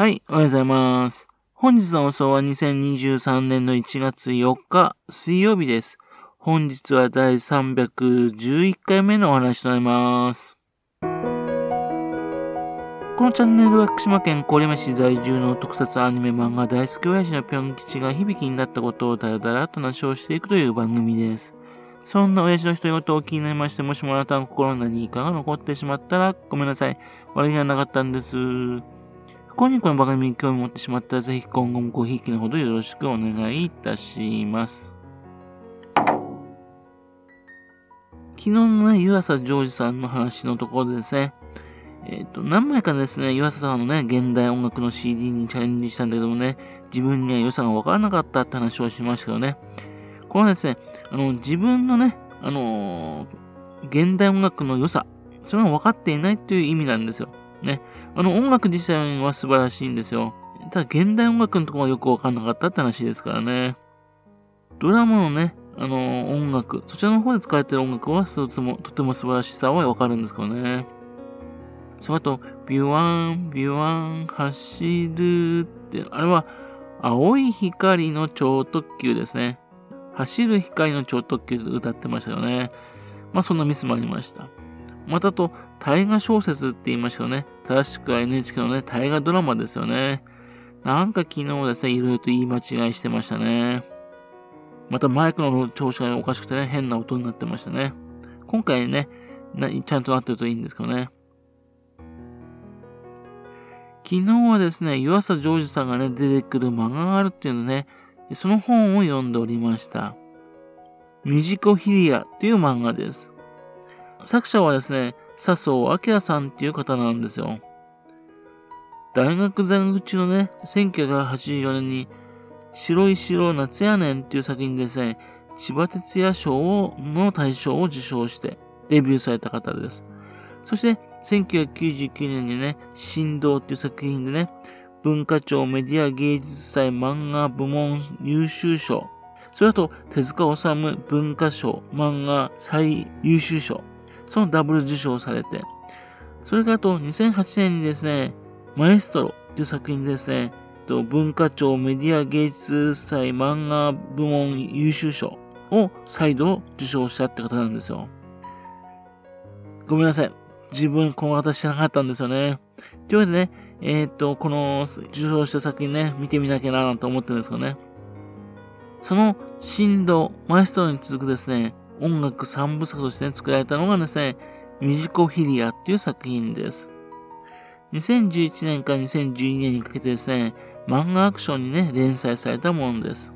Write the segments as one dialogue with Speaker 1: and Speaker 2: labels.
Speaker 1: はい、おはようございます。本日の放送は2023年の1月4日水曜日です。本日は第311回目のお話となります。このチャンネルは福島県郡山市在住の特撮アニメ漫画大好き親父のぴょん吉が響きになったことをだらだらと話をしていくという番組です。そんな親父の独り言を気になりまして、もしもあなたの心に何かが残ってしまったらごめんなさい。悪気はなかったんです。不幸にこの番組に興味を持ってしまったら、ぜひ今後もごひいきのほどよろしくお願いいたします。昨日のね、湯浅ジョージさんの話のところでですね、えっ、ー、と、何枚かですね、湯浅さんのね、現代音楽の CD にチャレンジしたんだけどもね、自分には良さがわからなかったって話をしましたけどね、これはですね、あの、自分のね、あのー、現代音楽の良さ、それが分かっていないという意味なんですよ。ね。あの、音楽自体は素晴らしいんですよ。ただ、現代音楽のところがよくわかんなかったって話ですからね。ドラマのね、あの、音楽、そちらの方で使われてる音楽はとても、とても素晴らしさはわかるんですけどね。そあと、ビュワン、ビュワン、走るって、あれは、青い光の超特急ですね。走る光の超特急で歌ってましたよね。まあ、そんなミスもありました。またと、大河小説って言いましたよね。正しくは NHK のね、大河ドラマですよね。なんか昨日ですね、いろいろと言い間違いしてましたね。またマイクの調子がおかしくてね、変な音になってましたね。今回ね、ちゃんとなってるといいんですけどね。昨日はですね、湯浅ジョージさんがね、出てくる漫画があるっていうのね、その本を読んでおりました。ミジコヒリアっていう漫画です。作者はですね、笹生明さんっていう方なんですよ。大学在学中のね、1984年に、白い白夏やねんっていう作品でですね、千葉哲也賞の大賞を受賞してデビューされた方です。そして、1999年にね、振動っていう作品でね、文化庁メディア芸術祭漫画部門優秀賞、それと手塚治虫文化賞漫画最優秀賞、そのダブル受賞されて、それからと2008年にですね、マエストロという作品でですね、文化庁メディア芸術祭漫画部門優秀賞を再度受賞したって方なんですよ。ごめんなさい。自分この方知らなかったんですよね。というわけでね、えっ、ー、と、この受賞した作品ね、見てみなきゃなと思ってるんですけどね。その振動、マエストロに続くですね、音楽三部作として、作られたのがですね、ミジコフィリアっていう作品です。2011年から2012年にかけてですね、漫画アクションにね、連載されたものです。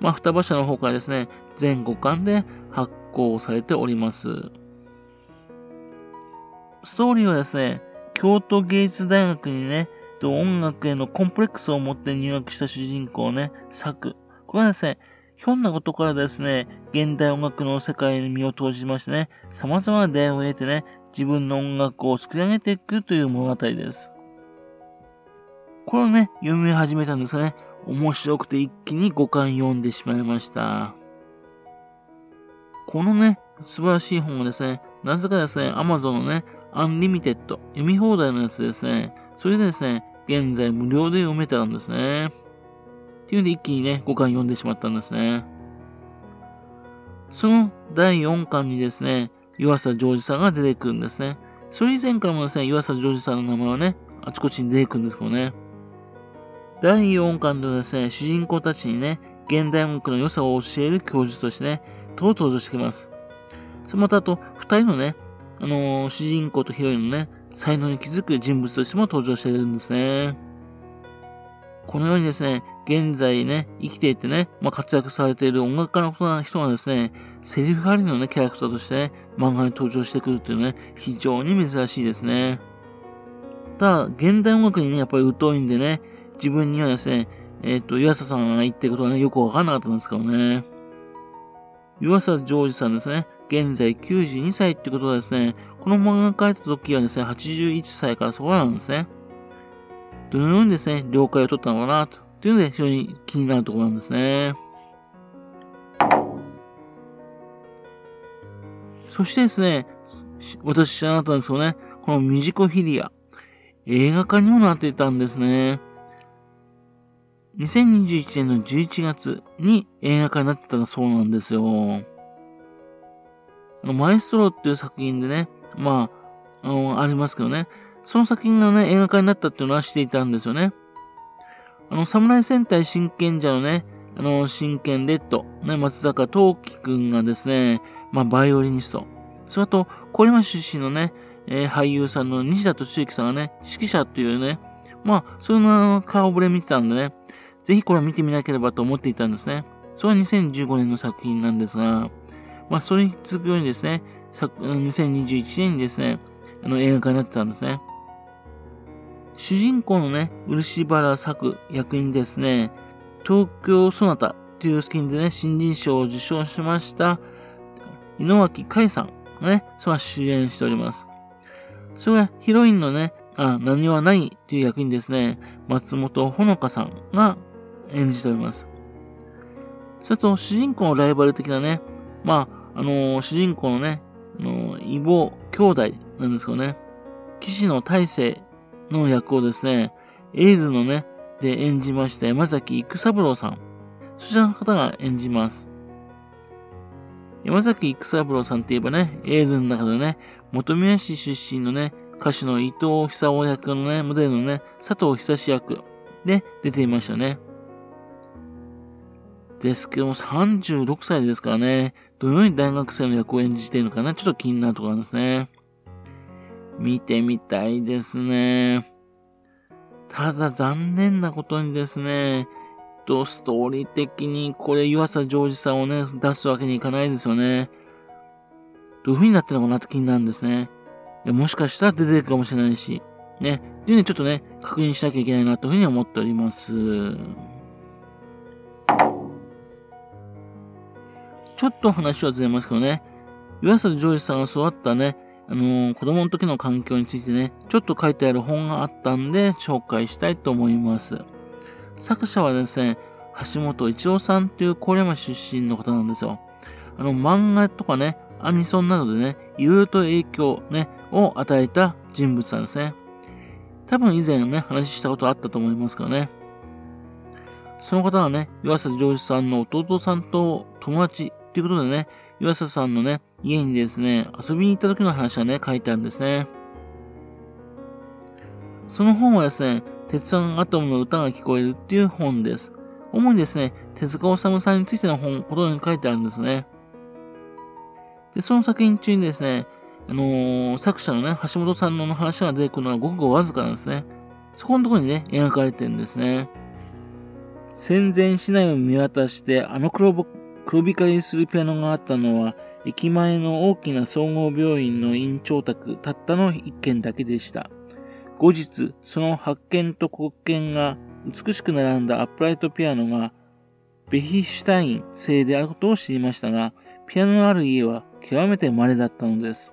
Speaker 1: まあ、双葉社の方からですね、全5巻で発行されております。ストーリーはですね、京都芸術大学にね、音楽へのコンプレックスを持って入学した主人公ね、作。これはですね、ひょんなことからですね、現代音楽の世界に身を投じましてね、様々な出会いを得てね、自分の音楽を作り上げていくという物語です。これをね、読み始めたんですがね、面白くて一気に5巻読んでしまいました。このね、素晴らしい本がですね、なぜかですね、Amazon のね、 Unlimited、読み放題のやつですね、それでですね、現在無料で読めたんですね。っていうんで一気にね、5巻読んでしまったんですね。その第4巻にですね、湯浅ジョージさんが出てくるんですね。それ以前からもですね、湯浅ジョージさんの名前はね、あちこちに出てくるんですけどね。第4巻でですね、主人公たちにね、現代音楽の良さを教える教授としてね、と登場してきます。そまたあと、二人のね、あのー、主人公とヒロインのね、才能に気づく人物としても登場しているんですね。このようにですね、現在ね、生きていてね、まあ、活躍されている音楽家の人がですね、セリフありのね、キャラクターとしてね、漫画に登場してくるっていうね、非常に珍しいですね。ただ、現代音楽にね、やっぱり疎いんでね、自分にはですね、えっ、ー、と、湯浅さんが言ってることはね、よくわかんなかったんですけどね。湯浅ジョージさんですね、現在92歳ってことはですね、この漫画が書いた時はですね、81歳からそこなんですね。どのようにですね、了解を取ったのかな、とというので非常に気になるところなんですね。そしてですね、私知らなかったんですけどね、このミジコフィリア。映画化にもなっていたんですね。2021年の11月に映画化になってたそうなんですよ。あの、マエストロっていう作品でね、まあ、あの、ありますけどね、その作品がね、映画化になったっていうのは知っていたんですよね。あの、侍戦隊真剣者のね、あの、真剣レッド、ね、松坂桃樹くんがですね、まあ、バイオリニスト。それと、小山出身のね、えー、俳優さんの西田敏行さんがね、指揮者っていうね、まあ、そんな顔ぶれ見てたんでね、ぜひこれを見てみなければと思っていたんですね。それは2015年の作品なんですが、まあ、それに続くようにですね、2021年にですね、あの映画化になってたんですね。主人公のね、漆原作役にですね、東京ソナタというスキンでね、新人賞を受賞しました、井上海さんがね、それは主演しております。それがヒロインのね、あ、何はないという役にですね、松本穂香さんが演じております。それと、主人公のライバル的なね、まあ、あのー、主人公のね、あのー、異母兄弟なんですけどね、騎士の大勢の役をですね、エールのね、で演じました山崎育三郎さん。そちらの方が演じます。山崎育三郎さんって言えばね、エールの中でね、元宮市出身のね、歌手の伊藤久夫役のね、モデルのね、佐藤久志役で出ていましたね。ですけども、36歳ですからね、どのように大学生の役を演じているのかな、ちょっと気になるところなんですね。見てみたいですね。ただ残念なことにですね、と、ストーリー的にこれ、湯浅ジョージさんをね、出すわけにいかないですよね。どういう風になってるのかなって気になるんですね。もしかしたら出てるかもしれないし、ね。っていうね、ちょっとね、確認しなきゃいけないなというふうに思っております。ちょっと話はずれますけどね、岩佐ジョージさんが育ったね、あのー、子供の時の環境についてね、ちょっと書いてある本があったんで、紹介したいと思います。作者はですね、橋本一郎さんという郡山出身の方なんですよ。あの、漫画とかね、アニソンなどでね、いろいろと影響ね、を与えた人物なんですね。多分以前ね、話したことあったと思いますからね。その方はね、岩佐ジョージさんの弟さんと友達ということでね、岩佐さんのね、家にですね、遊びに行った時の話がね、書いてあるんですね。その本はですね、鉄腕アトムの歌が聞こえるっていう本です。主にですね、手塚治虫さんについての本、ほとんどに書いてあるんですね。で、その作品中にですね、あのー、作者のね、橋本さんの話が出てくるのはごくごわずかなんですね。そこのところにね、描かれてるんですね。戦前市内を見渡して、あの黒黒光りするピアノがあったのは、駅前の大きな総合病院の院長宅たったの一軒だけでした。後日、その発見と国権が美しく並んだアップライトピアノが、ベヒシュタイン製であることを知りましたが、ピアノのある家は極めて稀だったのです。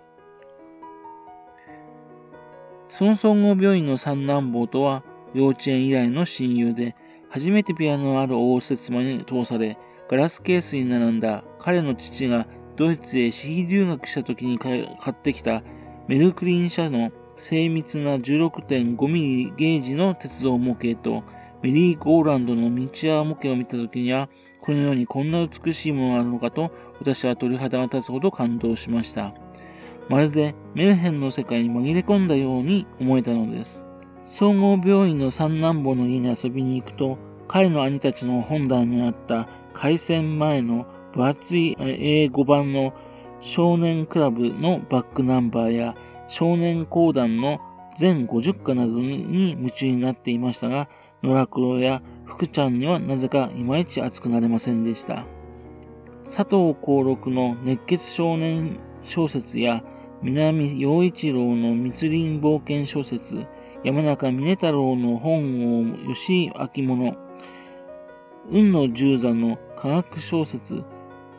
Speaker 1: その総合病院の三男坊とは幼稚園以来の親友で、初めてピアノのある応接間に通され、ガラスケースに並んだ彼の父がドイツへ私費留学した時に買ってきたメルクリン社の精密な16.5ミリゲージの鉄道模型とメリーゴーランドのミチュア模型を見た時には、このようにこんな美しいものがあるのかと、私は鳥肌が立つほど感動しました。まるでメルヘンの世界に紛れ込んだように思えたのです。総合病院の三男坊の家に遊びに行くと、彼の兄たちの本棚にあった開戦前の分厚い A5 版の少年クラブのバックナンバーや少年講談の全50課などに夢中になっていましたが、野良黒や福ちゃんにはなぜかいまいち熱くなれませんでした。佐藤幸六の熱血少年小説や南陽一郎の密林冒険小説、山中峰太郎の本を吉明物、雲の十座の科学小説、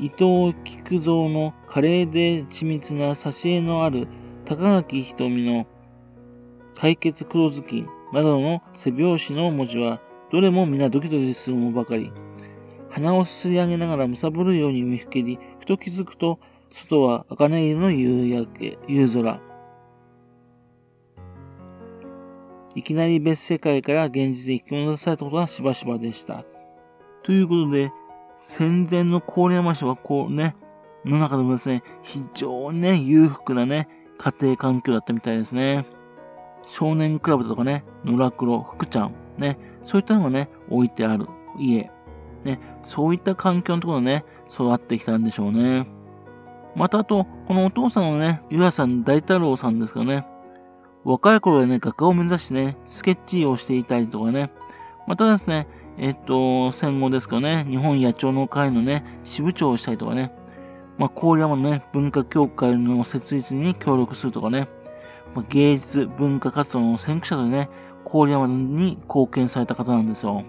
Speaker 1: 伊藤菊蔵の華麗で緻密な挿絵のある高垣瞳の解決黒ずきなどの背拍子の文字は、どれも皆ドキドキするものばかり。鼻をすすり上げながらむさぼるように見ふけり、ふと気づくと、外は茜色の夕焼け、夕空。いきなり別世界から現実へ引き戻されたことがしばしばでした。ということで、戦前の郡山市はこうね、の中でもですね、非常にね、裕福なね、家庭環境だったみたいですね。少年クラブとかね、野良黒、福ちゃん、ね、そういったのがね、置いてある家。ね、そういった環境のところね、育ってきたんでしょうね。またあと、このお父さんのね、ゆはさん大太郎さんですかね。若い頃はね、画家を目指してね、スケッチをしていたりとかね。またですね、えっと、戦後ですかね、日本野鳥の会のね、支部長をしたりとかね。まあ、郡山のね、文化協会の設立に協力するとかね。まあ、芸術、文化活動の先駆者とね、郡山に貢献された方なんですよ。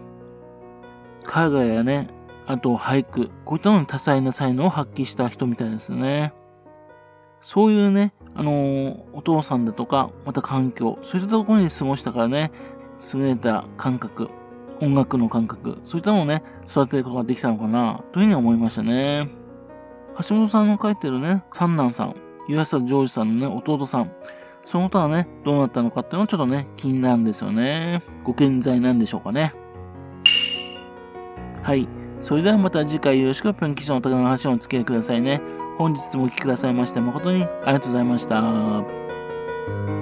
Speaker 1: 海外やね、あと俳句、こういったのに多彩な才能を発揮した人みたいですね。そういうね、あのー、お父さんだとか、また環境、そういったところに過ごしたからね、優れた感覚、音楽の感覚、そういったのをね、育てることができたのかな、というふうに思いましたね。橋本さんの書いてるね、三男さん、湯浅ジョージさんのね、弟さん、その他はね、どうなったのかっていうのはちょっとね、気になるんですよね。ご健在なんでしょうかね。はい。それではまた次回よろしくぴょん吉のお宝の話をお付き合いくださいね。本日もお聴きくださいまして誠にありがとうございました。